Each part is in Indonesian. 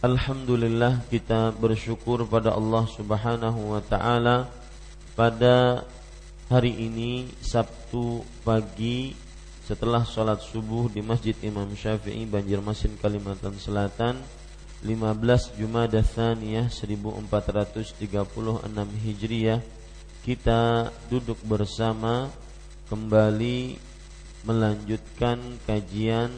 Alhamdulillah kita bersyukur pada Allah Subhanahu wa taala. Pada hari ini Sabtu pagi setelah sholat subuh di Masjid Imam Syafi'i Banjarmasin Kalimantan Selatan 15 Jumada Thaniyah 1436 Hijriah kita duduk bersama kembali melanjutkan kajian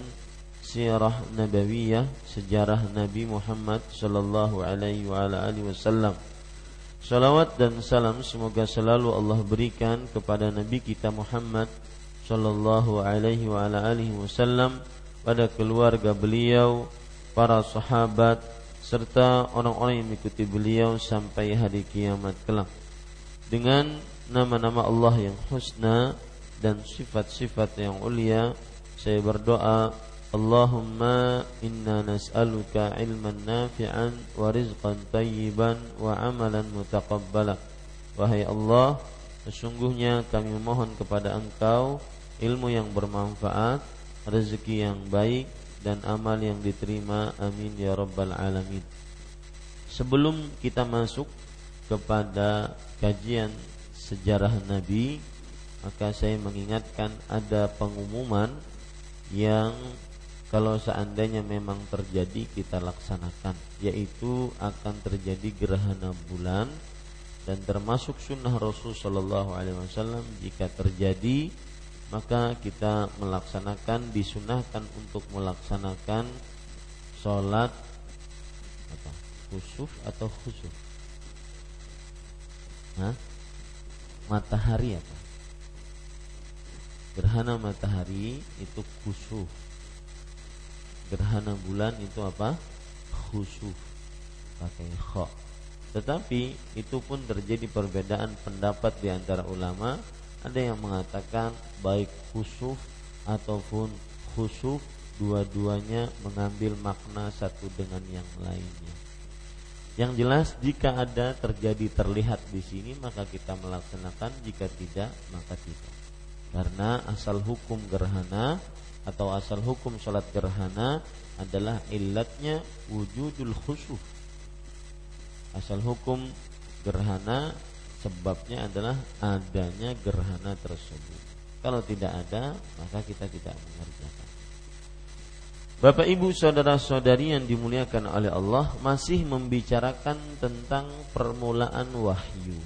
sirah nabawiyah sejarah Nabi Muhammad sallallahu alaihi wa ala alihi wasallam. Salawat dan salam semoga selalu Allah berikan kepada Nabi kita Muhammad sallallahu alaihi wa ala alihi wasallam pada keluarga beliau, para sahabat serta orang-orang yang mengikuti beliau sampai hari kiamat kelak. Dengan nama-nama Allah yang husna dan sifat-sifat yang ulia, saya berdoa Allahumma inna nas'aluka ilman nafi'an wa rizqan tayyiban wa amalan mutaqabbala Wahai Allah Sesungguhnya kami mohon kepada engkau Ilmu yang bermanfaat Rezeki yang baik Dan amal yang diterima. Amin ya Rabbal Alamin. Sebelum kita masuk Kepada kajian sejarah Nabi Maka saya mengingatkan Ada pengumuman Yang kalau seandainya memang terjadi kita laksanakan yaitu akan terjadi gerhana bulan dan termasuk sunnah Rasul Shallallahu Alaihi Wasallam. Jika terjadi maka kita melaksanakan disunahkan untuk melaksanakan sholat apa khusuf atau khusuf Hah? matahari apa? Gerhana matahari itu khusuf gerhana bulan itu apa? Khusuf pakai kha. Tetapi itu pun terjadi perbedaan pendapat di antara ulama. Ada yang mengatakan baik khusuf ataupun khusuf dua-duanya mengambil makna satu dengan yang lainnya. Yang jelas jika ada terjadi terlihat di sini maka kita melaksanakan, jika tidak maka tidak. Karena asal hukum gerhana atau asal hukum sholat gerhana adalah ilatnya wujudul khusuf. Asal hukum gerhana sebabnya adalah adanya gerhana tersebut. Kalau tidak ada, maka kita tidak mengerjakan. Bapak Ibu saudara-saudari yang dimuliakan oleh Allah masih membicarakan tentang permulaan wahyu.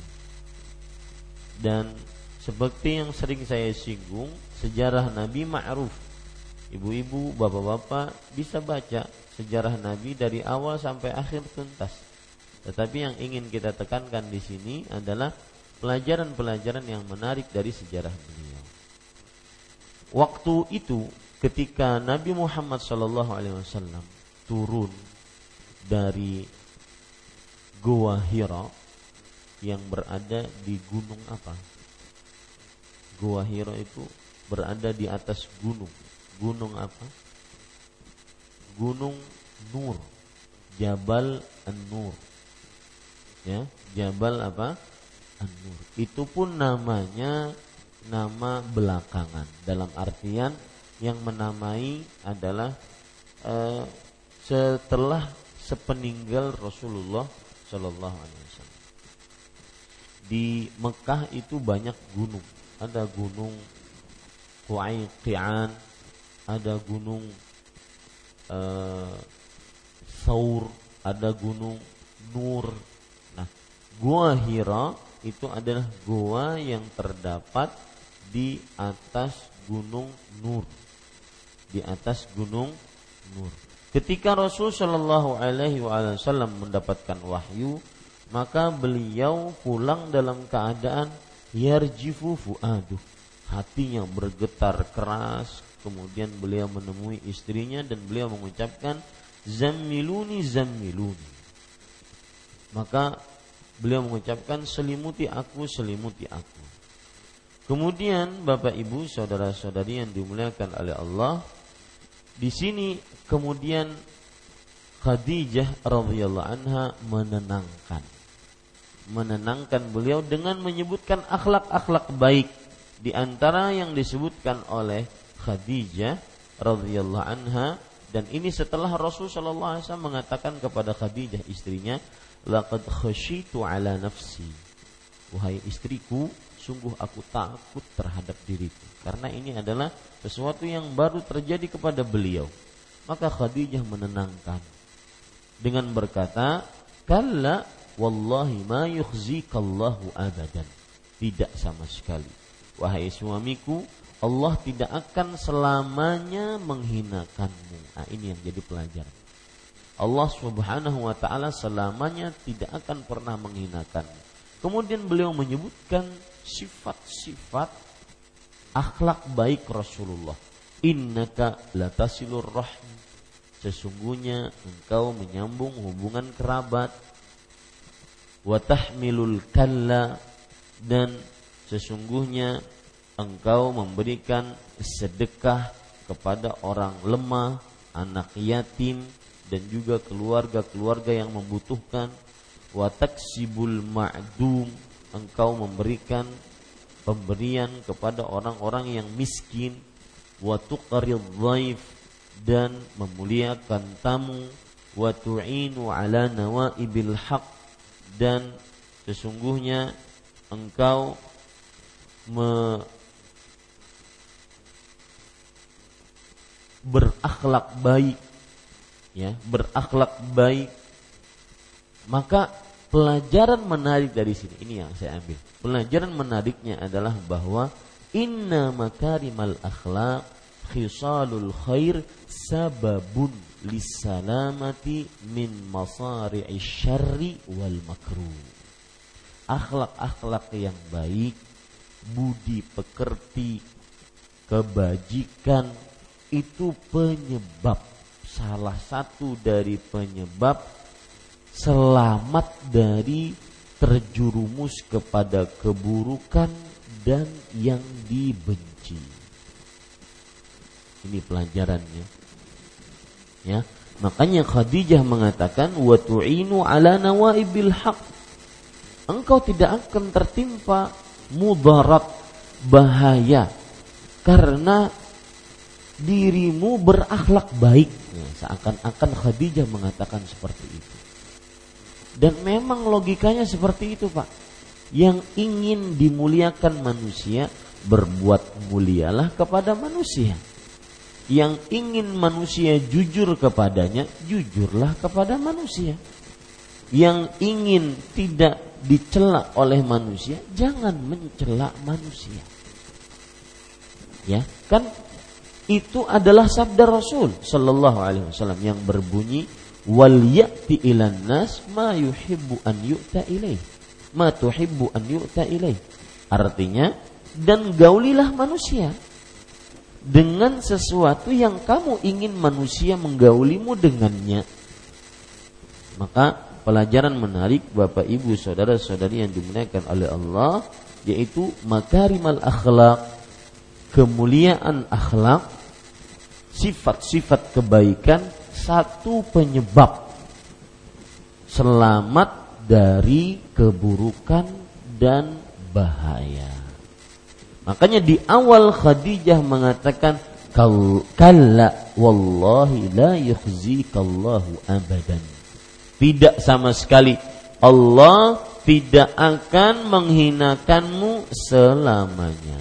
Dan seperti yang sering saya singgung, sejarah Nabi ma'ruf ibu-ibu, bapak-bapak bisa baca sejarah Nabi dari awal sampai akhir tuntas. Tetapi yang ingin kita tekankan di sini adalah pelajaran-pelajaran yang menarik dari sejarah beliau. Waktu itu ketika Nabi Muhammad Wasallam turun dari Goa Hira yang berada di gunung apa? Goa Hira itu berada di atas gunung. Gunung apa? Gunung Nur. Jabal An-Nur. Ya, Jabal apa? An-Nur. Itu pun namanya nama belakangan dalam artian yang menamai adalah uh, setelah sepeninggal Rasulullah Shallallahu Alaihi Wasallam. Di Mekah itu banyak gunung. Ada gunung Huayqian, ada gunung uh, Saur, ada gunung Nur. Nah, Gua Hira itu adalah gua yang terdapat di atas gunung Nur. Di atas gunung Nur. Ketika Rasul Shallallahu Alaihi Wasallam mendapatkan wahyu, maka beliau pulang dalam keadaan yarjifu fuaduh. Hatinya bergetar keras. Kemudian beliau menemui istrinya dan beliau mengucapkan zammiluni zammiluni. Maka beliau mengucapkan selimuti aku selimuti aku. Kemudian Bapak Ibu saudara-saudari yang dimuliakan oleh Allah, di sini kemudian Khadijah radhiyallahu anha menenangkan menenangkan beliau dengan menyebutkan akhlak-akhlak baik di antara yang disebutkan oleh Khadijah radhiyallahu anha dan ini setelah Rasul sallallahu alaihi wasallam mengatakan kepada Khadijah istrinya laqad khasyitu ala nafsi wahai istriku sungguh aku takut terhadap diriku karena ini adalah sesuatu yang baru terjadi kepada beliau maka Khadijah menenangkan dengan berkata, "Kalla wallahi ma yukhzikallahu abadan." Tidak sama sekali. Wahai suamiku, Allah tidak akan selamanya menghinakanmu. Nah, ini yang jadi pelajaran. Allah Subhanahu wa taala selamanya tidak akan pernah menghinakanmu. Kemudian beliau menyebutkan sifat-sifat akhlak baik Rasulullah. Innaka latasilur rahim sesungguhnya engkau menyambung hubungan kerabat watahmilul kalla dan sesungguhnya engkau memberikan sedekah kepada orang lemah, anak yatim dan juga keluarga-keluarga yang membutuhkan. Wataksibul ma'dum engkau memberikan pemberian kepada orang-orang yang miskin. Wa tuqril dan memuliakan tamu. Wa tu'inu ala nawaibil haq dan sesungguhnya engkau me berakhlak baik. Ya berakhlak baik. Maka pelajaran menarik dari sini ini yang saya ambil. Pelajaran menariknya adalah bahwa inna makarimal akhlak khisalul khair sababun lisalamati min masari'i syarri wal makruh. Akhlak-akhlak yang baik, budi pekerti, kebajikan itu penyebab salah satu dari penyebab selamat dari terjurumus kepada keburukan dan yang dibenci. Ini pelajarannya. Ya, makanya Khadijah mengatakan wa tu'inu ala nawaibil haq. Engkau tidak akan tertimpa mudarat bahaya karena dirimu berakhlak baik. Ya, seakan-akan Khadijah mengatakan seperti itu. Dan memang logikanya seperti itu, Pak. Yang ingin dimuliakan manusia berbuat mulialah kepada manusia yang ingin manusia jujur kepadanya, jujurlah kepada manusia. Yang ingin tidak dicela oleh manusia, jangan mencela manusia. Ya, kan itu adalah sabda Rasul sallallahu alaihi wasallam yang berbunyi wal ya'ti ilan nas ma yuhibbu an yu'ta ilaih. Ma tuhibbu an yu'ta ilaih. Artinya dan gaulilah manusia dengan sesuatu yang kamu ingin manusia menggaulimu dengannya. Maka pelajaran menarik Bapak Ibu saudara-saudari yang dimuliakan oleh Allah yaitu makarimal akhlak, kemuliaan akhlak, sifat-sifat kebaikan satu penyebab selamat dari keburukan dan bahaya. Makanya di awal Khadijah mengatakan kalla wallahi la yukhzikallahu abadan. Tidak sama sekali Allah tidak akan menghinakanmu selamanya.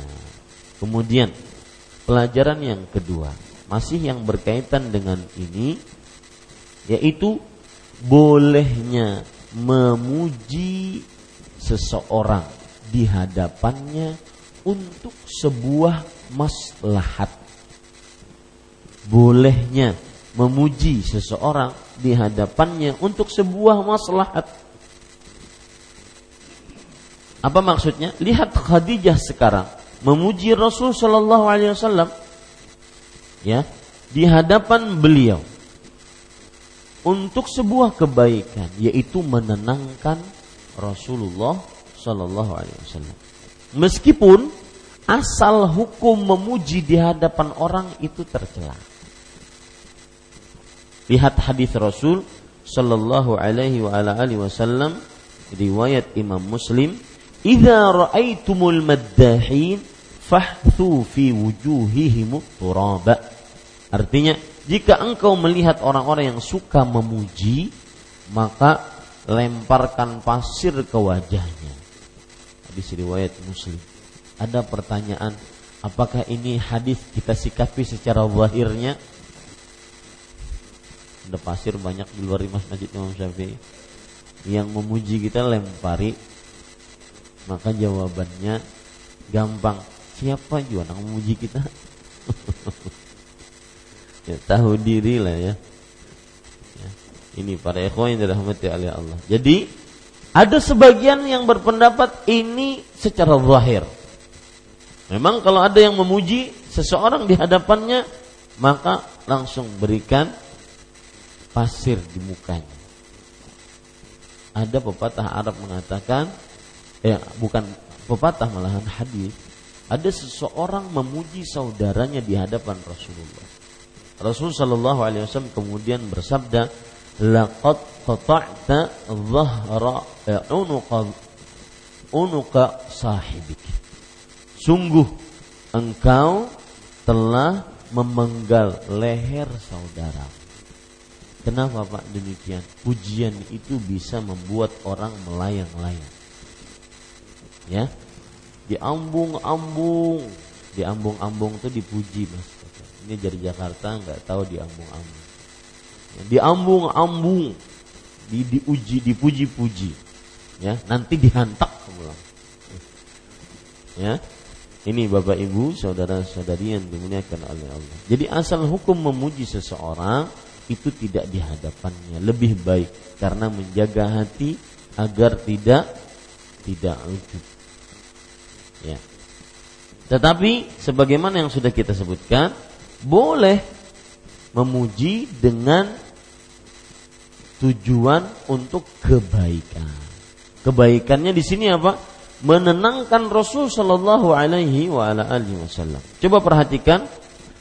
Kemudian pelajaran yang kedua masih yang berkaitan dengan ini yaitu bolehnya memuji seseorang di hadapannya untuk sebuah maslahat. Bolehnya memuji seseorang di hadapannya untuk sebuah maslahat. Apa maksudnya? Lihat Khadijah sekarang memuji Rasul Shallallahu Alaihi Wasallam, ya di hadapan beliau untuk sebuah kebaikan, yaitu menenangkan Rasulullah Shallallahu Alaihi Wasallam. Meskipun asal hukum memuji di hadapan orang itu tercela. Lihat hadis Rasul sallallahu alaihi wasallam riwayat Imam Muslim, "Idza ra'aitumul maddahin fahthu fi wujuhihim turaba." Artinya, jika engkau melihat orang-orang yang suka memuji, maka lemparkan pasir ke wajahnya hadis riwayat Muslim. Ada pertanyaan, apakah ini hadis kita sikapi secara zahirnya? Ada pasir banyak di luar masjid Imam Syafi'i yang memuji kita lempari. Maka jawabannya gampang. Siapa juga yang memuji kita? ya, tahu diri lah ya. ya. Ini para ikhwan yang dirahmati oleh Allah. Jadi ada sebagian yang berpendapat ini secara zahir. Memang kalau ada yang memuji seseorang di hadapannya, maka langsung berikan pasir di mukanya. Ada pepatah Arab mengatakan, eh bukan pepatah malahan hadis. Ada seseorang memuji saudaranya di hadapan Rasulullah. Rasulullah Shallallahu Alaihi Wasallam kemudian bersabda, laqad qata'ta dhahra unuqa unuqa sahibik sungguh engkau telah memenggal leher saudara Kenapa Pak demikian? Pujian itu bisa membuat orang melayang-layang. Ya. Diambung-ambung, diambung-ambung itu dipuji Mas. Ini dari Jakarta nggak tahu diambung-ambung diambung-ambung, di, diuji, dipuji-puji, ya nanti dihantak pulang. Ya, ini Bapak Ibu, saudara-saudari yang dimuliakan oleh Allah. Jadi asal hukum memuji seseorang itu tidak di hadapannya, lebih baik karena menjaga hati agar tidak tidak ujub. Ya. Tetapi sebagaimana yang sudah kita sebutkan, boleh memuji dengan tujuan untuk kebaikan. Kebaikannya di sini apa? Menenangkan Rasul Shallallahu Alaihi Wasallam. Coba perhatikan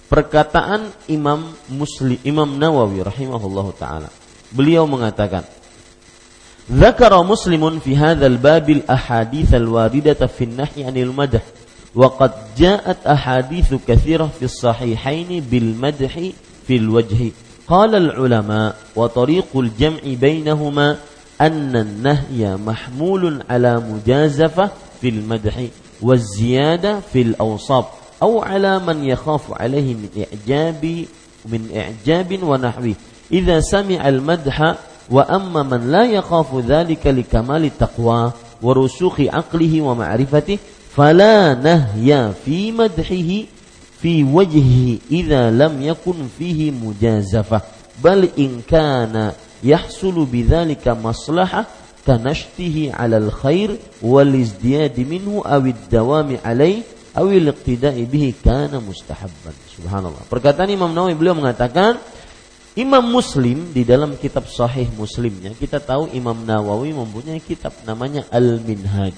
perkataan Imam Muslim Imam Nawawi rahimahullahu taala. Beliau mengatakan, "Zakara Muslimun fi hadzal babil ahadits al-waridata fi an-nahy 'anil madah." وقد جاءت أحاديث كثيرة في الصحيحين بالمدح في الوجه. قال العلماء وطريق الجمع بينهما أن النهي محمول على مجازفة في المدح والزيادة في الأوصاف أو على من يخاف عليه من إعجاب من إعجاب ونحوه. إذا سمع المدح وأما من لا يخاف ذلك لكمال التقوى ورسوخ عقله ومعرفته فلا نهي في مدحه في وجهه إذا لم يكن فيه مجازفة بل إن كان يحصل بذلك مصلحة كنشته على الخير والازدياد منه أو الدوام عليه أو الاقتداء به كان مستحبا سبحان الله perkataan Imam Nawawi beliau mengatakan Imam Muslim di dalam kitab Sahih Muslimnya kita tahu Imam Nawawi mempunyai kitab namanya Al Minhaj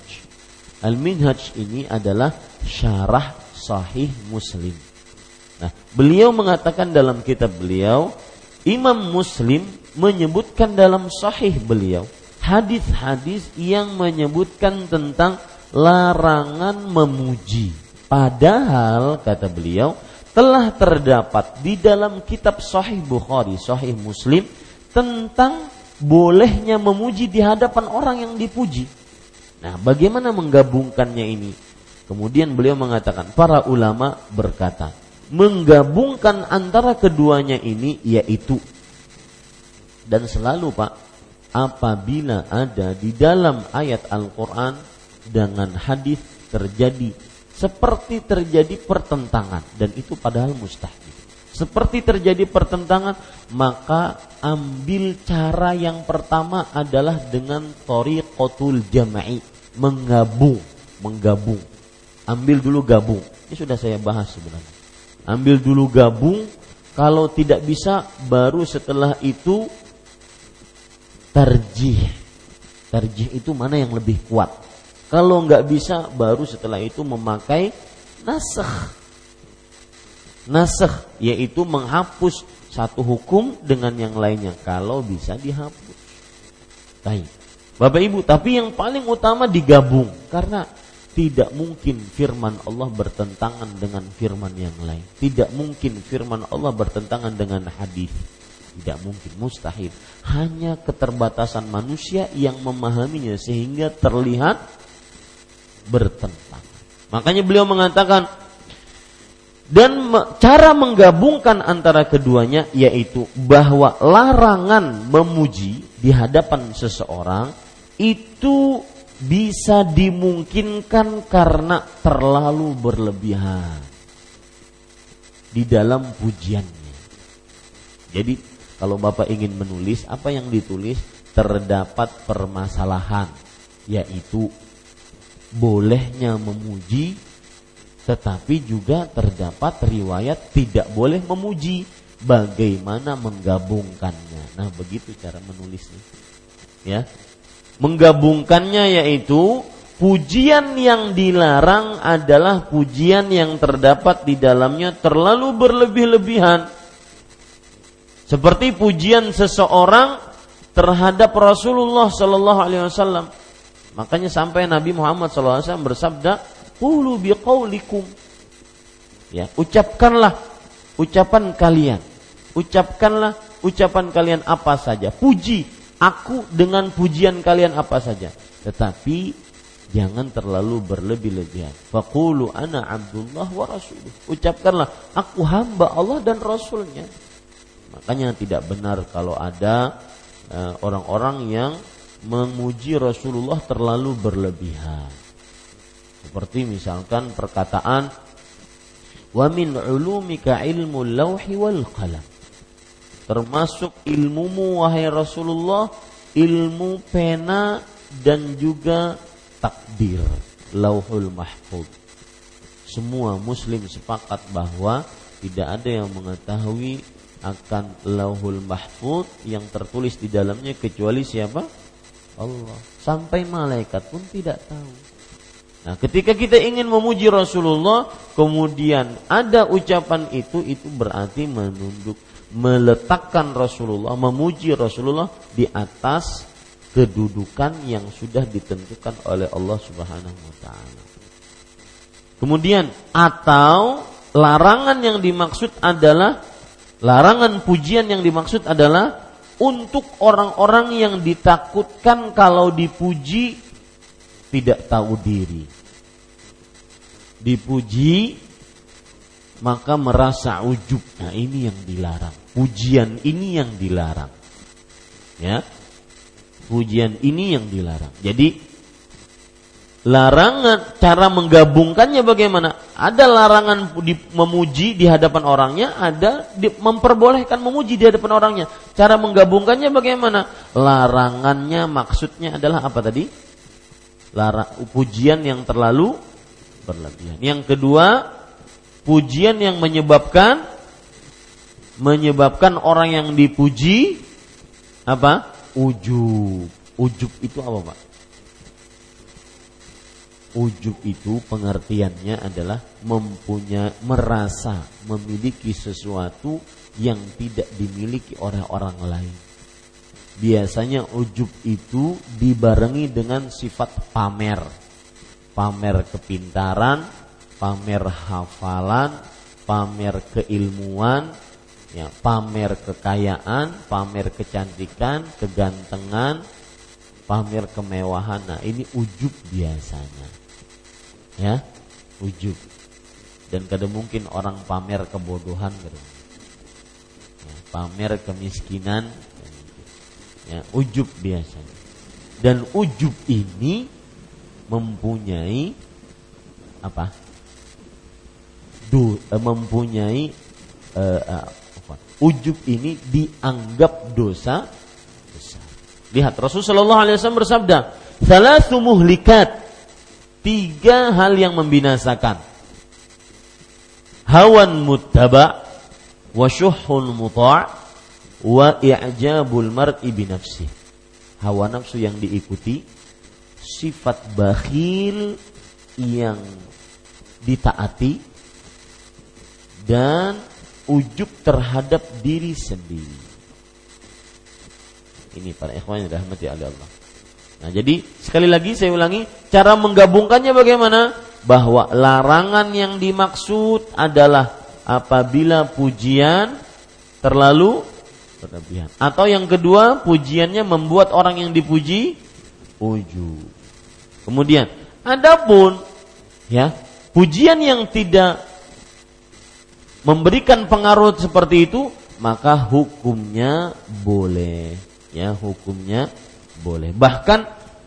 Al-Minhaj ini adalah syarah Sahih Muslim. Nah, beliau mengatakan dalam kitab beliau Imam Muslim menyebutkan dalam Sahih beliau hadis-hadis yang menyebutkan tentang larangan memuji. Padahal kata beliau telah terdapat di dalam kitab Sahih Bukhari, Sahih Muslim tentang bolehnya memuji di hadapan orang yang dipuji. Nah, bagaimana menggabungkannya ini? Kemudian beliau mengatakan, para ulama berkata, menggabungkan antara keduanya ini yaitu dan selalu Pak, apabila ada di dalam ayat Al-Qur'an dengan hadis terjadi seperti terjadi pertentangan dan itu padahal mustahil. Seperti terjadi pertentangan, maka ambil cara yang pertama adalah dengan tariqatul jama'i, menggabung, menggabung. Ambil dulu gabung. Ini sudah saya bahas sebenarnya. Ambil dulu gabung, kalau tidak bisa baru setelah itu tarjih. Tarjih itu mana yang lebih kuat? Kalau nggak bisa, baru setelah itu memakai nasakh. Nasakh yaitu menghapus satu hukum dengan yang lainnya. Kalau bisa dihapus. Baik. Bapak Ibu, tapi yang paling utama digabung karena tidak mungkin firman Allah bertentangan dengan firman yang lain. Tidak mungkin firman Allah bertentangan dengan hadis. Tidak mungkin, mustahil. Hanya keterbatasan manusia yang memahaminya sehingga terlihat bertentangan. Makanya beliau mengatakan dan cara menggabungkan antara keduanya yaitu bahwa larangan memuji di hadapan seseorang itu bisa dimungkinkan karena terlalu berlebihan di dalam pujiannya. Jadi kalau Bapak ingin menulis apa yang ditulis terdapat permasalahan yaitu bolehnya memuji tetapi juga terdapat riwayat tidak boleh memuji bagaimana menggabungkannya. Nah begitu cara menulisnya. Ya. Menggabungkannya yaitu pujian yang dilarang adalah pujian yang terdapat di dalamnya terlalu berlebih-lebihan. Seperti pujian seseorang terhadap Rasulullah Shallallahu Alaihi Wasallam. Makanya sampai Nabi Muhammad SAW bersabda, "Qulu biqaulikum." Ya, ucapkanlah ucapan kalian. Ucapkanlah ucapan kalian apa saja. Puji aku dengan pujian kalian apa saja. Tetapi jangan terlalu berlebih-lebihan. Faqulu ana Abdullah wa rasuluh. Ucapkanlah aku hamba Allah dan rasulnya. Makanya tidak benar kalau ada eh, orang-orang uh, yang memuji Rasulullah terlalu berlebihan. Seperti misalkan perkataan wa min ulumika ilmu lauhi wal qalam. Termasuk ilmumu wahai Rasulullah ilmu pena dan juga takdir lauhul mahfud. Semua muslim sepakat bahwa tidak ada yang mengetahui akan lauhul mahfud yang tertulis di dalamnya kecuali siapa? Allah. Sampai malaikat pun tidak tahu. Nah, ketika kita ingin memuji Rasulullah, kemudian ada ucapan itu, itu berarti menunduk, meletakkan Rasulullah, memuji Rasulullah di atas kedudukan yang sudah ditentukan oleh Allah Subhanahu wa taala. Kemudian atau larangan yang dimaksud adalah larangan pujian yang dimaksud adalah untuk orang-orang yang ditakutkan kalau dipuji tidak tahu diri. Dipuji maka merasa ujub. Nah, ini yang dilarang. Pujian ini yang dilarang. Ya. Pujian ini yang dilarang. Jadi larangan cara menggabungkannya bagaimana? Ada larangan di, memuji di hadapan orangnya, ada memperbolehkan memuji di hadapan orangnya. Cara menggabungkannya bagaimana? Larangannya maksudnya adalah apa tadi? Lara, pujian yang terlalu berlebihan. Yang kedua, pujian yang menyebabkan menyebabkan orang yang dipuji apa? ujub. Ujub itu apa, Pak? Ujub itu pengertiannya adalah mempunyai merasa memiliki sesuatu yang tidak dimiliki oleh orang lain. Biasanya ujub itu dibarengi dengan sifat pamer. Pamer kepintaran, pamer hafalan, pamer keilmuan, ya, pamer kekayaan, pamer kecantikan, kegantengan, pamer kemewahan. Nah, ini ujub biasanya. Ya, ujub. Dan kadang mungkin orang pamer kebodohan kadang pamer kemiskinan ya, ujub biasanya dan ujub ini mempunyai apa? Du, eh, mempunyai eh, apa, ujub ini dianggap dosa besar. Lihat Rasulullah SAW bersabda salah muhlikat. Tiga hal yang membinasakan. Hawan muttaba wa syuhun muta' wa i'jabul mar'i bi nafsi. Hawa nafsu yang diikuti, sifat bakhil yang ditaati dan ujub terhadap diri sendiri. Ini para ikhwan yang dirahmati oleh Allah. Nah, jadi sekali lagi saya ulangi, cara menggabungkannya bagaimana? Bahwa larangan yang dimaksud adalah apabila pujian terlalu berlebihan. Atau yang kedua, pujiannya membuat orang yang dipuji ujub. Kemudian, adapun ya, pujian yang tidak memberikan pengaruh seperti itu, maka hukumnya boleh. Ya, hukumnya boleh. Bahkan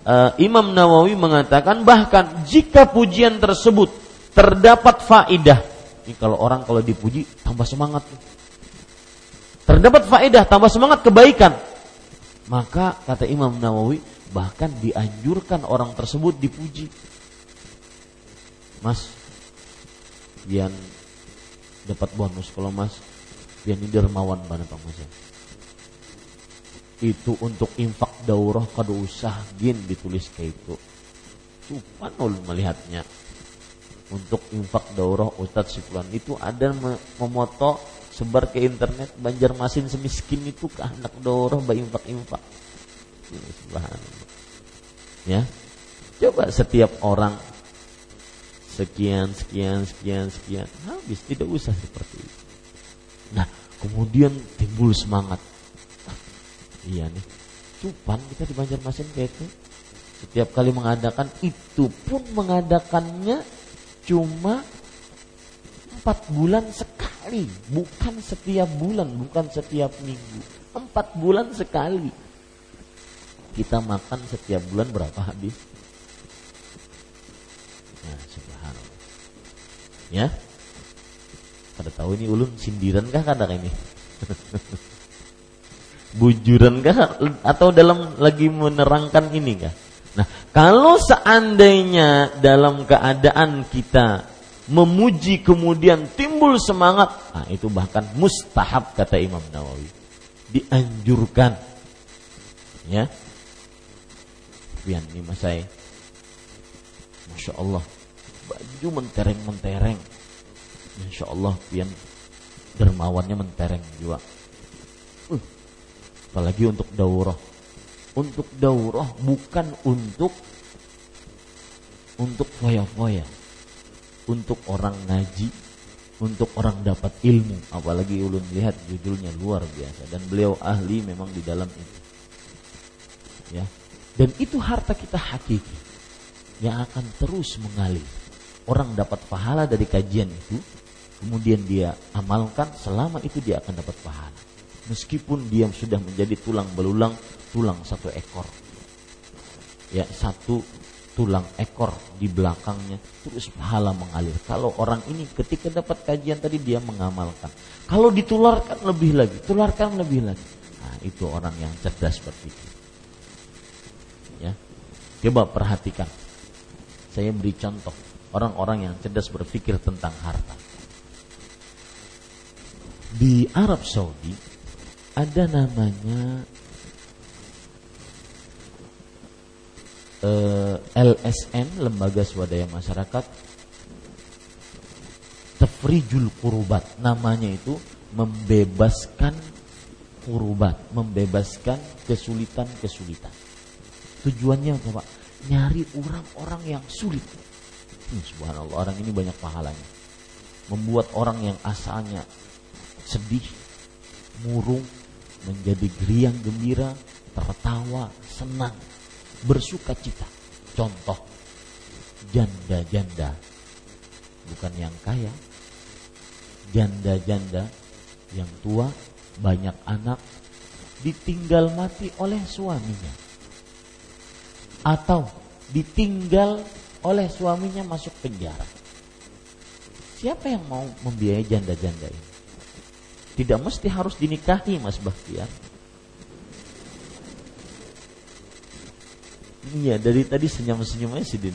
uh, Imam Nawawi mengatakan bahkan jika pujian tersebut terdapat faidah ini kalau orang kalau dipuji tambah semangat. Terdapat faedah, tambah semangat kebaikan. Maka kata Imam Nawawi bahkan dianjurkan orang tersebut dipuji. Mas, biar dapat bonus kalau Mas. Biar ini dermawan mana Pak Mas itu untuk infak daurah kada usah gin ditulis kayak itu Subhanallah melihatnya. Untuk infak daurah Ustadz Sifulan itu ada memoto sebar ke internet. Banjarmasin semiskin itu ke anak daurah bayi infak-infak. Ya. Coba setiap orang sekian sekian sekian sekian habis tidak usah seperti itu. Nah, kemudian timbul semangat. Iya nih. Cupan kita di Banjarmasin kayak itu. Setiap kali mengadakan itu pun mengadakannya cuma empat bulan sekali, bukan setiap bulan, bukan setiap minggu. Empat bulan sekali. Kita makan setiap bulan berapa habis? Nah, subhanallah. Ya. Pada tahu ini ulun sindiran kah kadang ini? Bujuran kah atau dalam lagi menerangkan ini kah? Nah, kalau seandainya dalam keadaan kita memuji kemudian timbul semangat, nah itu bahkan mustahab kata Imam Nawawi. Dianjurkan. Ya. Pian ini mas saya. Masya Allah. Baju mentereng-mentereng. Masya Allah pian dermawannya mentereng juga. Uh, apalagi untuk daurah. Untuk daurah bukan untuk untuk foya-foya. Untuk orang ngaji. Untuk orang dapat ilmu. Apalagi ulun lihat judulnya luar biasa. Dan beliau ahli memang di dalam itu. Ya dan itu harta kita hakiki yang akan terus mengalir. Orang dapat pahala dari kajian itu kemudian dia amalkan selama itu dia akan dapat pahala. Meskipun dia sudah menjadi tulang belulang tulang satu ekor. Ya satu tulang ekor di belakangnya terus pahala mengalir. Kalau orang ini ketika dapat kajian tadi dia mengamalkan. Kalau ditularkan lebih lagi tularkan lebih lagi. Nah itu orang yang cerdas ya coba perhatikan. Saya beri contoh orang-orang yang cerdas berpikir tentang harta. Di Arab Saudi ada namanya eh, LSN Lembaga Swadaya Masyarakat. Tafrijul Kurubat. Namanya itu membebaskan kurubat membebaskan kesulitan-kesulitan tujuannya apa Pak? nyari orang-orang yang sulit hmm, subhanallah orang ini banyak pahalanya membuat orang yang asalnya sedih murung menjadi geriang gembira tertawa senang bersuka cita. Contoh, janda-janda, bukan yang kaya, janda-janda yang tua, banyak anak, ditinggal mati oleh suaminya. Atau ditinggal oleh suaminya masuk penjara. Siapa yang mau membiayai janda-janda ini? Tidak mesti harus dinikahi Mas Bahtiar Iya, dari tadi senyum-senyum aja si Din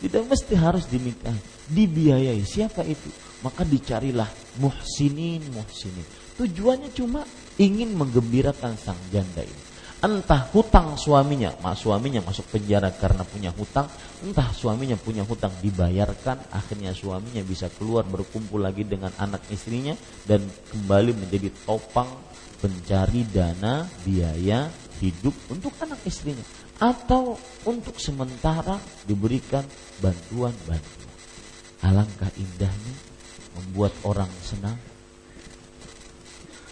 Tidak mesti harus dinikah, dibiayai. Siapa itu? Maka dicarilah muhsinin, muhsinin. Tujuannya cuma ingin menggembirakan sang janda ini. Entah hutang suaminya, mak suaminya masuk penjara karena punya hutang, entah suaminya punya hutang dibayarkan, akhirnya suaminya bisa keluar berkumpul lagi dengan anak istrinya dan kembali menjadi topang pencari dana biaya hidup untuk anak istrinya atau untuk sementara diberikan bantuan-bantuan. Alangkah indahnya membuat orang senang.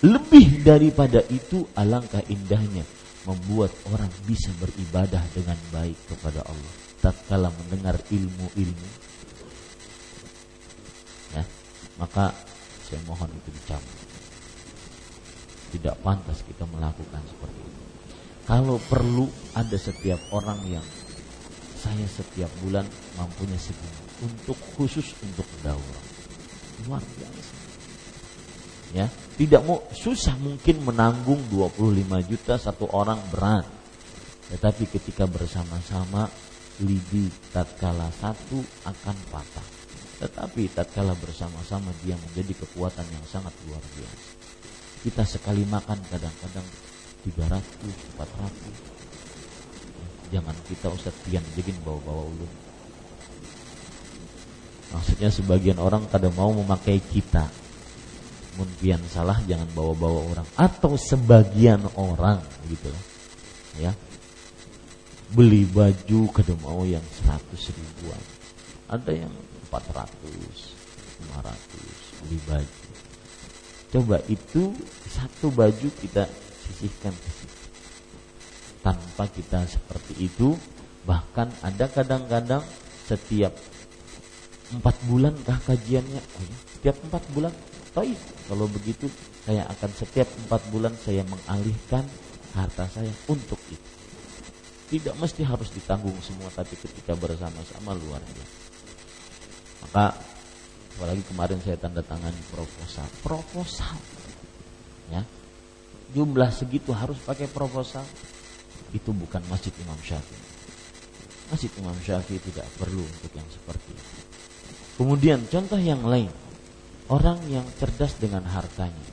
Lebih daripada itu alangkah indahnya membuat orang bisa beribadah dengan baik kepada Allah tatkala mendengar ilmu-ilmu. Ya, maka saya mohon itu dicabut. Tidak pantas kita melakukan seperti itu. Kalau perlu ada setiap orang yang saya setiap bulan mampunya segini untuk khusus untuk daurah. Luar biasa. Ya, tidak mau susah mungkin menanggung 25 juta satu orang berat. Tetapi ketika bersama-sama lidi tatkala satu akan patah. Tetapi tatkala bersama-sama dia menjadi kekuatan yang sangat luar biasa. Kita sekali makan kadang-kadang 300, 400 jangan kita Ustaz pian jadi bawa-bawa ulun maksudnya sebagian orang kadang mau memakai kita mungkin salah jangan bawa-bawa orang atau sebagian orang gitu ya beli baju kadang mau yang 100 ribuan ada yang 400 500 beli baju coba itu satu baju kita sisihkan. Tanpa kita seperti itu, bahkan ada kadang-kadang setiap empat bulan kah kajiannya? Oh ya, setiap empat bulan. Tapi kalau begitu saya akan setiap empat bulan saya mengalihkan harta saya untuk itu. Tidak mesti harus ditanggung semua, tapi ketika bersama-sama luar biasa. Maka apalagi kemarin saya tanda tangan proposal, proposal, ya. Jumlah segitu harus pakai proposal. Itu bukan masjid Imam Syafi'i. Masjid Imam Syafi'i tidak perlu untuk yang seperti itu. Kemudian contoh yang lain orang yang cerdas dengan hartanya.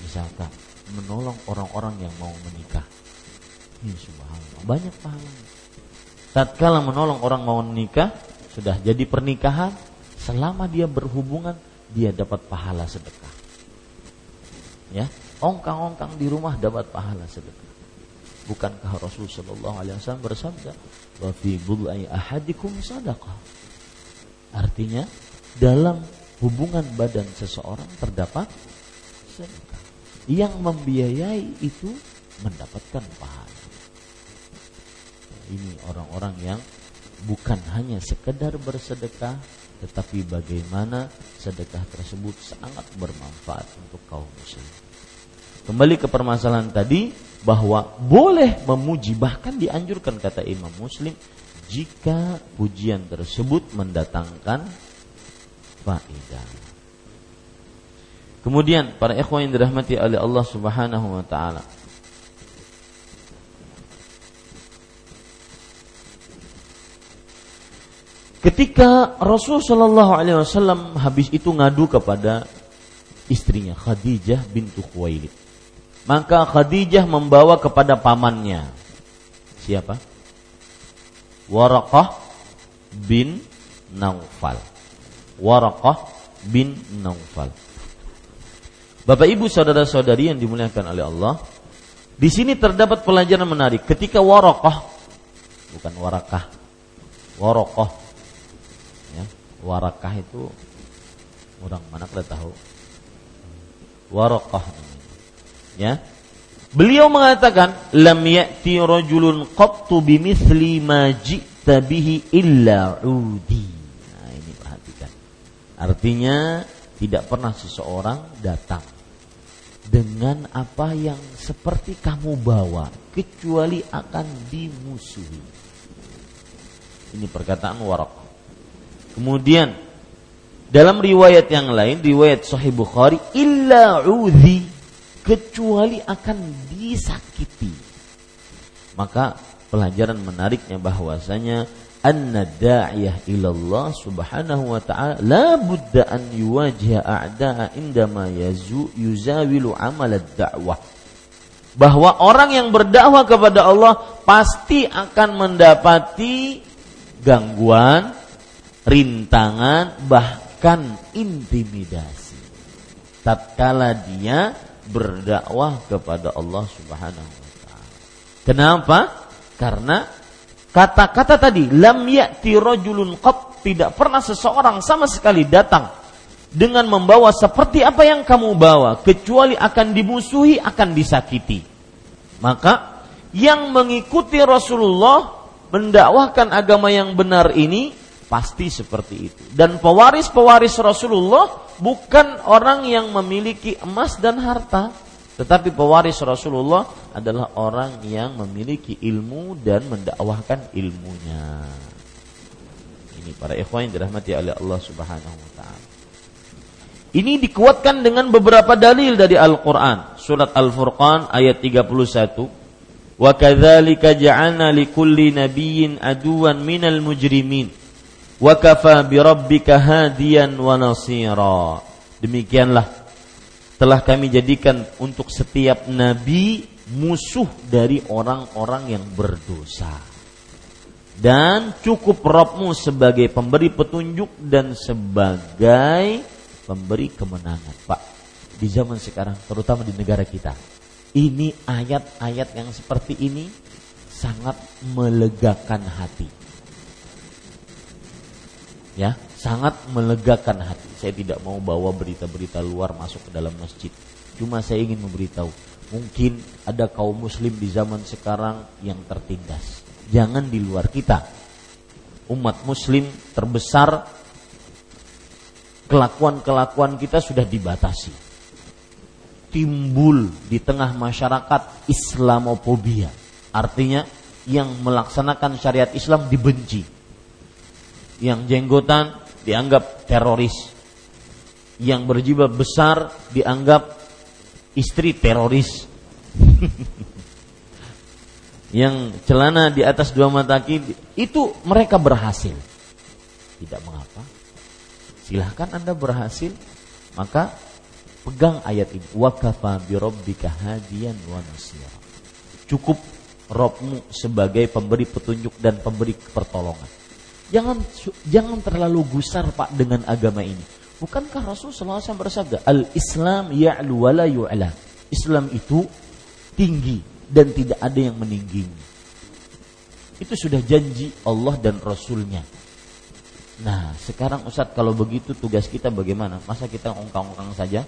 Misalkan menolong orang-orang yang mau menikah. Ini subhanallah. Banyak pahalanya. Tatkala menolong orang mau menikah sudah jadi pernikahan selama dia berhubungan dia dapat pahala sedekah. Ya ongkang-ongkang di rumah dapat pahala sedekah. Bukankah Rasul Shallallahu Alaihi Wasallam bersabda, "Wa fi ahadikum sadaqah." Artinya dalam hubungan badan seseorang terdapat sedekah. Yang membiayai itu mendapatkan pahala. Ini orang-orang yang bukan hanya sekedar bersedekah, tetapi bagaimana sedekah tersebut sangat bermanfaat untuk kaum muslimin. Kembali ke permasalahan tadi bahwa boleh memuji bahkan dianjurkan kata Imam Muslim jika pujian tersebut mendatangkan faedah. Kemudian para ikhwan yang dirahmati oleh Allah Subhanahu wa taala. Ketika Rasul Shallallahu Alaihi Wasallam habis itu ngadu kepada istrinya Khadijah bintu Khuwailid, maka Khadijah membawa kepada pamannya siapa? Waraqah bin Naufal. Waraqah bin Naufal. Bapak Ibu saudara-saudari yang dimuliakan oleh Allah, di sini terdapat pelajaran menarik. Ketika Waraqah bukan Warakah. Waraqah. Ya, Warakah itu orang mana kita tahu? Waraqah Ya. Beliau mengatakan, "Lam ya'ti rajulun qattu bimithli ma ji'ta bihi illa udi." Artinya tidak pernah seseorang datang dengan apa yang seperti kamu bawa kecuali akan dimusuhi. Ini perkataan Waraq. Kemudian dalam riwayat yang lain, riwayat Sahih Bukhari, illa udhi kecuali akan disakiti. Maka pelajaran menariknya bahwasanya anna da'iyah ilallah subhanahu wa ta'ala la budda an yuwajih a'da'a indama yazu yuzawilu amal dakwah bahwa orang yang berdakwah kepada Allah pasti akan mendapati gangguan, rintangan, bahkan intimidasi. Tatkala dia berdakwah kepada Allah Subhanahu wa taala. Kenapa? Karena Kata-kata tadi lam ya'ti rajulun qat tidak pernah seseorang sama sekali datang dengan membawa seperti apa yang kamu bawa kecuali akan dimusuhi akan disakiti. Maka yang mengikuti Rasulullah mendakwahkan agama yang benar ini pasti seperti itu. Dan pewaris-pewaris Rasulullah bukan orang yang memiliki emas dan harta, tetapi pewaris Rasulullah adalah orang yang memiliki ilmu dan mendakwahkan ilmunya. Ini para ikhwan yang dirahmati oleh Allah Subhanahu wa taala. Ini dikuatkan dengan beberapa dalil dari Al-Qur'an. Surat Al-Furqan ayat 31. Wa kadzalika ja'alna likulli nabiyyin aduwan minal mujrimin. Wa kafa bi rabbika hadiyan wa nasira. Demikianlah telah kami jadikan untuk setiap nabi musuh dari orang-orang yang berdosa. Dan cukup Robmu sebagai pemberi petunjuk dan sebagai pemberi kemenangan. Pak, di zaman sekarang, terutama di negara kita, ini ayat-ayat yang seperti ini sangat melegakan hati. Ya, sangat melegakan hati. Saya tidak mau bawa berita-berita luar masuk ke dalam masjid. Cuma saya ingin memberitahu, mungkin ada kaum muslim di zaman sekarang yang tertindas. Jangan di luar kita. Umat muslim terbesar kelakuan-kelakuan kita sudah dibatasi. Timbul di tengah masyarakat Islamofobia. Artinya yang melaksanakan syariat Islam dibenci. Yang jenggotan dianggap teroris. Yang berjibab besar dianggap istri teroris. yang celana di atas dua mata kaki itu mereka berhasil. Tidak mengapa. Silahkan Anda berhasil, maka pegang ayat ini. Wa kafa bi rabbika hadiyan wa. Cukup Robmu sebagai pemberi petunjuk dan pemberi pertolongan. Jangan jangan terlalu gusar Pak dengan agama ini. Bukankah Rasul SAW bersabda, "Al-Islam ya'lu wa la yu'la." Islam itu tinggi dan tidak ada yang meningginya. Itu sudah janji Allah dan Rasulnya. Nah, sekarang Ustadz kalau begitu tugas kita bagaimana? Masa kita ongkang-ongkang saja?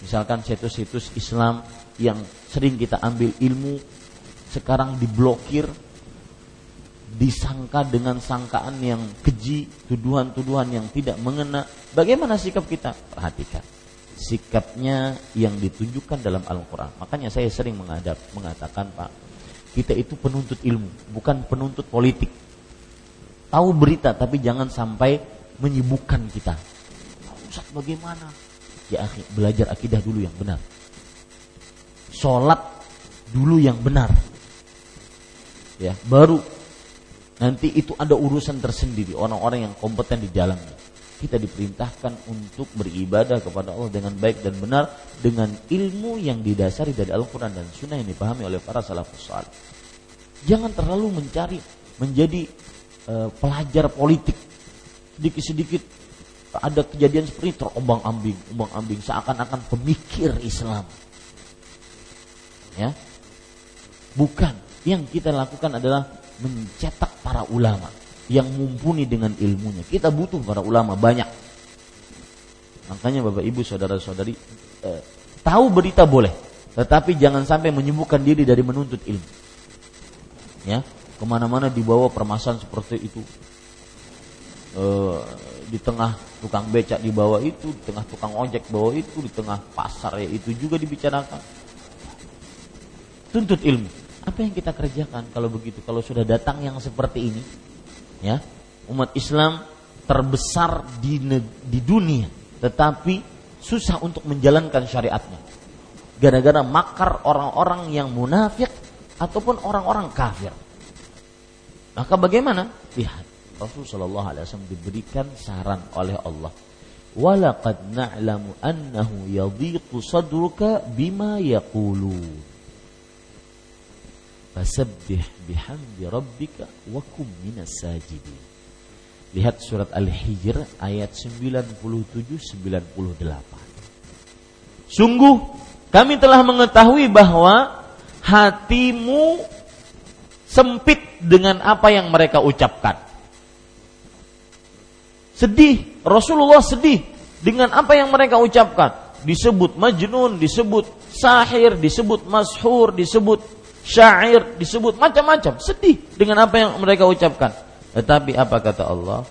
Misalkan situs-situs Islam yang sering kita ambil ilmu sekarang diblokir disangka dengan sangkaan yang keji, tuduhan-tuduhan yang tidak mengena. Bagaimana sikap kita? Perhatikan. Sikapnya yang ditunjukkan dalam Al-Quran. Makanya saya sering menghadap, mengatakan Pak, kita itu penuntut ilmu, bukan penuntut politik. Tahu berita, tapi jangan sampai menyibukkan kita. Ustaz bagaimana? Ya belajar akidah dulu yang benar. Sholat dulu yang benar. Ya, baru Nanti itu ada urusan tersendiri orang-orang yang kompeten di dalamnya. Kita diperintahkan untuk beribadah kepada Allah dengan baik dan benar dengan ilmu yang didasari dari Al-Quran dan Sunnah yang dipahami oleh para salafus salih. Jangan terlalu mencari menjadi uh, pelajar politik sedikit-sedikit ada kejadian seperti terombang ambing, ombang ambing seakan-akan pemikir Islam. Ya, bukan. Yang kita lakukan adalah mencetak para ulama yang mumpuni dengan ilmunya. Kita butuh para ulama banyak. Makanya Bapak Ibu saudara-saudari eh, tahu berita boleh, tetapi jangan sampai menyembuhkan diri dari menuntut ilmu. Ya, ke mana-mana dibawa permasalahan seperti itu. Eh, di tengah tukang becak di bawah itu, di tengah tukang ojek bawah itu, di tengah pasar ya itu juga dibicarakan. Tuntut ilmu. Apa yang kita kerjakan kalau begitu? Kalau sudah datang yang seperti ini, ya umat Islam terbesar di di dunia, tetapi susah untuk menjalankan syariatnya. Gara-gara makar orang-orang yang munafik ataupun orang-orang kafir. Maka bagaimana? Lihat Rasul Shallallahu Alaihi Wasallam diberikan saran oleh Allah. Walaqad na'lamu annahu yadhiqu sadruka bima yaqulu. Fasabbih bihamdi rabbika wa kum minas sajidin. Lihat surat Al-Hijr ayat 97 98. Sungguh kami telah mengetahui bahwa hatimu sempit dengan apa yang mereka ucapkan. Sedih, Rasulullah sedih dengan apa yang mereka ucapkan. Disebut majnun, disebut sahir, disebut mashur, disebut syair, disebut macam-macam. Sedih dengan apa yang mereka ucapkan. Tetapi apa kata Allah?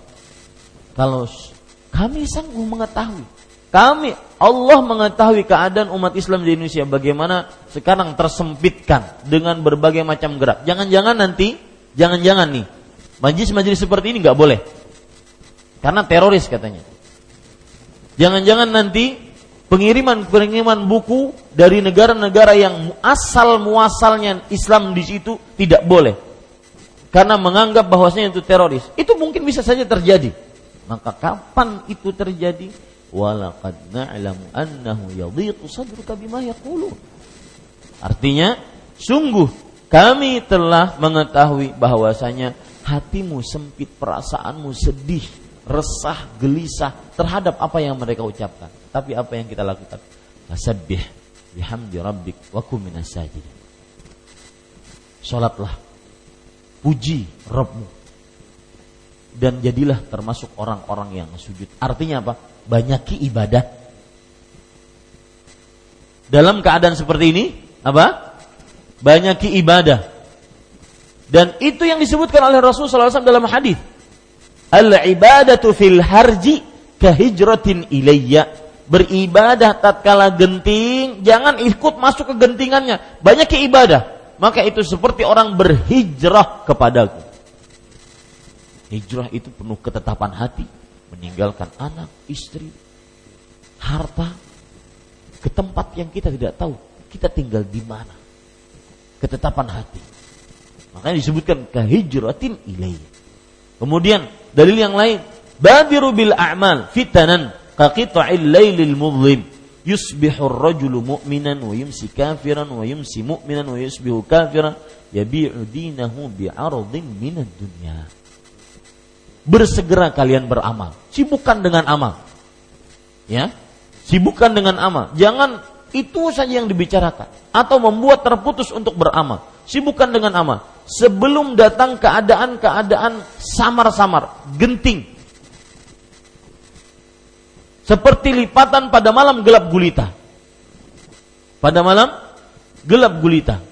Kalau kami sanggup mengetahui, kami Allah mengetahui keadaan umat Islam di Indonesia bagaimana sekarang tersempitkan dengan berbagai macam gerak. Jangan-jangan nanti, jangan-jangan nih, majlis-majlis seperti ini nggak boleh. Karena teroris katanya. Jangan-jangan nanti pengiriman-pengiriman buku dari negara-negara yang asal muasalnya Islam di situ tidak boleh. Karena menganggap bahwasanya itu teroris. Itu mungkin bisa saja terjadi. Maka kapan itu terjadi? Walaqad na'lamu annahu yadhiqu sadruka bima yaqulun. Artinya, sungguh kami telah mengetahui bahwasanya hatimu sempit, perasaanmu sedih, resah, gelisah terhadap apa yang mereka ucapkan. Tapi apa yang kita lakukan? Fasabbih bihamdi rabbik wa kum sajidin. Salatlah. Puji Rabbmu. Dan jadilah termasuk orang-orang yang sujud. Artinya apa? Banyaki ibadah. Dalam keadaan seperti ini, apa? Banyaki ibadah. Dan itu yang disebutkan oleh Rasulullah SAW dalam hadis Al-ibadatu fil harji kahijratin ilayya. Beribadah tatkala genting, jangan ikut masuk ke gentingannya. Banyak ke ibadah. Maka itu seperti orang berhijrah kepadaku. Hijrah itu penuh ketetapan hati, meninggalkan anak, istri, harta ke tempat yang kita tidak tahu kita tinggal di mana. Ketetapan hati. Makanya disebutkan kehijratin ilayya. Kemudian dalil yang lain, badiru bil a'mal fitanan qaqita'il lailil mudhlim yusbihu ar-rajulu mu'minan wa yumsi kafiran wa yumsi mu'minan wa yusbihu kafiran yabi'u dinahu bi'aradin minad dunya. Bersegera kalian beramal, sibukkan dengan amal. Ya, sibukkan dengan amal. Jangan itu saja yang dibicarakan atau membuat terputus untuk beramal. Sibukkan dengan amal sebelum datang keadaan-keadaan samar-samar, genting. Seperti lipatan pada malam gelap gulita. Pada malam gelap gulita.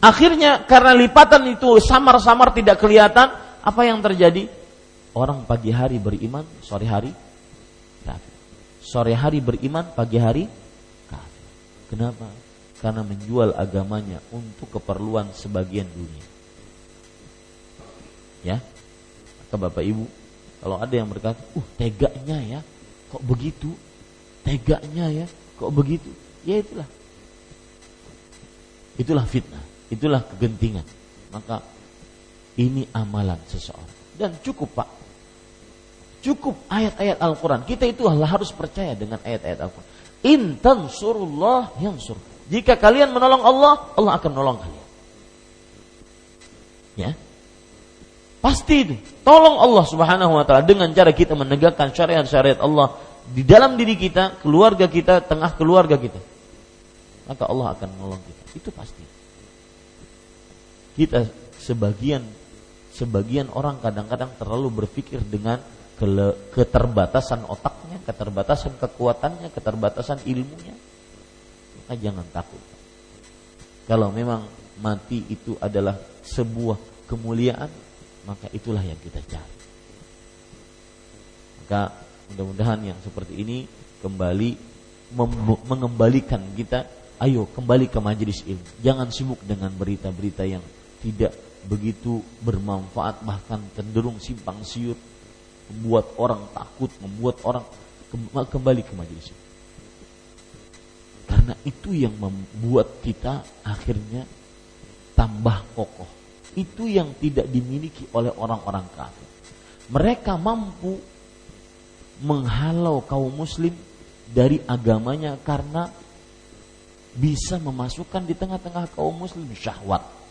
Akhirnya karena lipatan itu samar-samar tidak kelihatan, apa yang terjadi? Orang pagi hari beriman, sore hari kafir. Sore hari beriman, pagi hari kafir. Kenapa? karena menjual agamanya untuk keperluan sebagian dunia. Ya, maka Bapak Ibu, kalau ada yang berkata, "Uh, teganya ya, kok begitu? Teganya ya, kok begitu?" Ya itulah. Itulah fitnah, itulah kegentingan. Maka Ini amalan seseorang. Dan cukup Pak. Cukup ayat-ayat Al-Quran. Kita itu harus percaya dengan ayat-ayat Al-Quran. Intan surullah yang sur. Jika kalian menolong Allah, Allah akan menolong kalian. Ya. Pasti itu. Tolong Allah Subhanahu wa taala dengan cara kita menegakkan syariat-syariat Allah di dalam diri kita, keluarga kita, tengah keluarga kita. Maka Allah akan menolong kita. Itu pasti. Kita sebagian sebagian orang kadang-kadang terlalu berpikir dengan keterbatasan otaknya, keterbatasan kekuatannya, keterbatasan ilmunya. Maka jangan takut. Kalau memang mati itu adalah sebuah kemuliaan, maka itulah yang kita cari. Maka mudah-mudahan yang seperti ini kembali mengembalikan kita ayo kembali ke majelis ilmu. Jangan sibuk dengan berita-berita yang tidak begitu bermanfaat bahkan cenderung simpang siur membuat orang takut membuat orang kembali ke majelis karena itu yang membuat kita akhirnya tambah kokoh itu yang tidak dimiliki oleh orang-orang kafir mereka mampu menghalau kaum muslim dari agamanya karena bisa memasukkan di tengah-tengah kaum muslim syahwat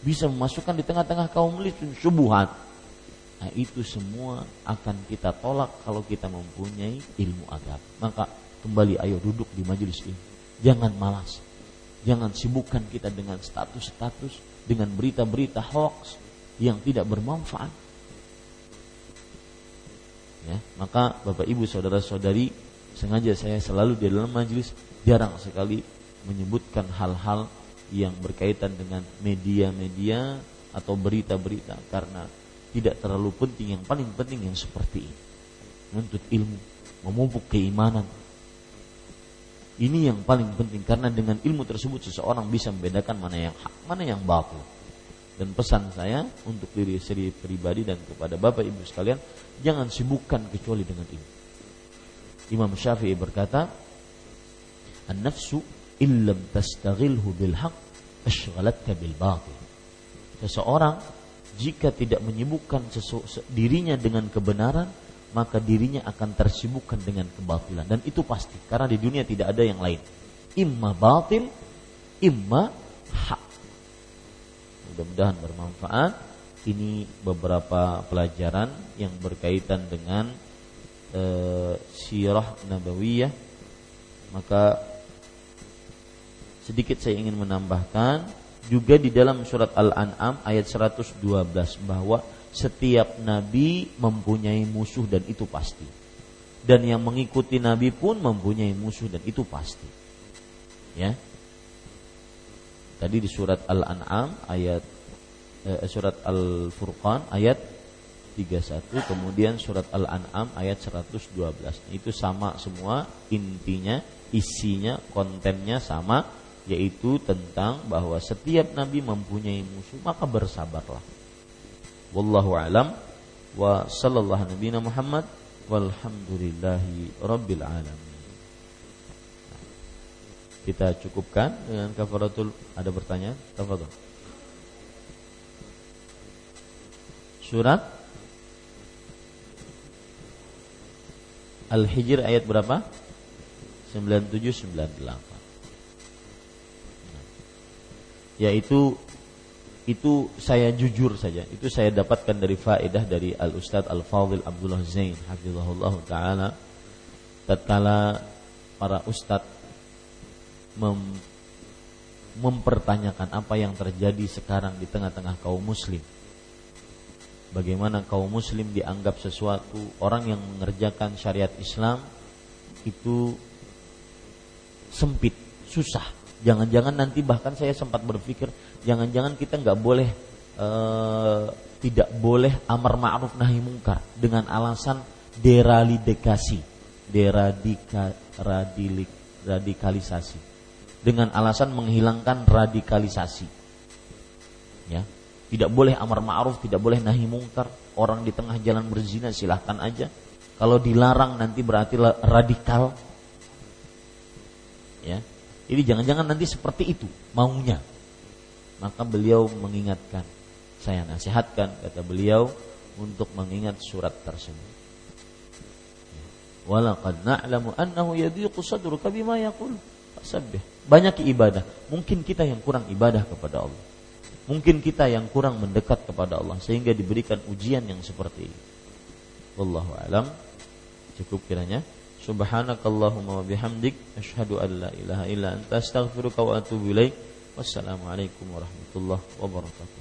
bisa memasukkan di tengah-tengah kaum muslim subuhat. Nah, itu semua akan kita tolak kalau kita mempunyai ilmu agama. Maka kembali ayo duduk di majelis ini. Jangan malas. Jangan sibukkan kita dengan status-status, dengan berita-berita hoax yang tidak bermanfaat. Ya, maka Bapak Ibu saudara-saudari sengaja saya selalu di dalam majelis jarang sekali menyebutkan hal-hal yang berkaitan dengan media-media atau berita-berita karena tidak terlalu penting yang paling penting yang seperti ini menuntut ilmu memupuk keimanan ini yang paling penting karena dengan ilmu tersebut seseorang bisa membedakan mana yang hak mana yang batil dan pesan saya untuk diri sendiri pribadi dan kepada bapak ibu sekalian jangan sibukkan kecuali dengan ilmu Imam Syafi'i berkata an-nafsu illam tastaghilhu bil haq ashghalatka bil batil. Seseorang jika tidak menyibukkan sesu, dirinya dengan kebenaran, maka dirinya akan tersibukkan dengan kebatilan dan itu pasti karena di dunia tidak ada yang lain. Imma batil, imma hak. Mudah-mudahan bermanfaat. Ini beberapa pelajaran yang berkaitan dengan e, sirah nabawiyah. Maka Sedikit saya ingin menambahkan juga di dalam surat Al-An'am ayat 112 bahwa setiap nabi mempunyai musuh dan itu pasti. Dan yang mengikuti nabi pun mempunyai musuh dan itu pasti. Ya. Tadi di surat Al-An'am ayat eh, surat Al-Furqan ayat 31 kemudian surat Al-An'am ayat 112. Itu sama semua intinya, isinya, kontennya sama yaitu tentang bahwa setiap nabi mempunyai musuh maka bersabarlah. Wallahu alam wa sallallahu nabi Muhammad walhamdulillahi rabbil alamin. Kita cukupkan dengan kafaratul ada pertanyaan? Tafadhol. Surat Al-Hijr ayat berapa? 97 98. yaitu itu saya jujur saja. Itu saya dapatkan dari faedah dari al ustad al fadil Abdullah Zain hafizahullah taala. Tatkala para ustad mem, mempertanyakan apa yang terjadi sekarang di tengah-tengah kaum muslim. Bagaimana kaum muslim dianggap sesuatu orang yang mengerjakan syariat Islam itu sempit susah Jangan-jangan nanti bahkan saya sempat berpikir jangan-jangan kita nggak boleh uh, tidak boleh amar ma'ruf nahi mungkar dengan alasan deradikasi, deradika, radikalisasi. Dengan alasan menghilangkan radikalisasi. Ya. Tidak boleh amar ma'ruf, tidak boleh nahi mungkar. Orang di tengah jalan berzina silahkan aja. Kalau dilarang nanti berarti radikal. Ya. Jadi jangan-jangan nanti seperti itu maunya. Maka beliau mengingatkan, saya nasihatkan kata beliau untuk mengingat surat tersebut. Walaqad na'lamu annahu yadhiqu sadruka bima yaqul. Fasabbih. Banyak ibadah. Mungkin kita yang kurang ibadah kepada Allah. Mungkin kita yang kurang mendekat kepada Allah sehingga diberikan ujian yang seperti ini. Wallahu alam. Cukup kiranya. Subhanakallahumma wa bihamdik asyhadu an la ilaha illa anta astaghfiruka wa atubu ilaik. Wassalamualaikum warahmatullahi wabarakatuh.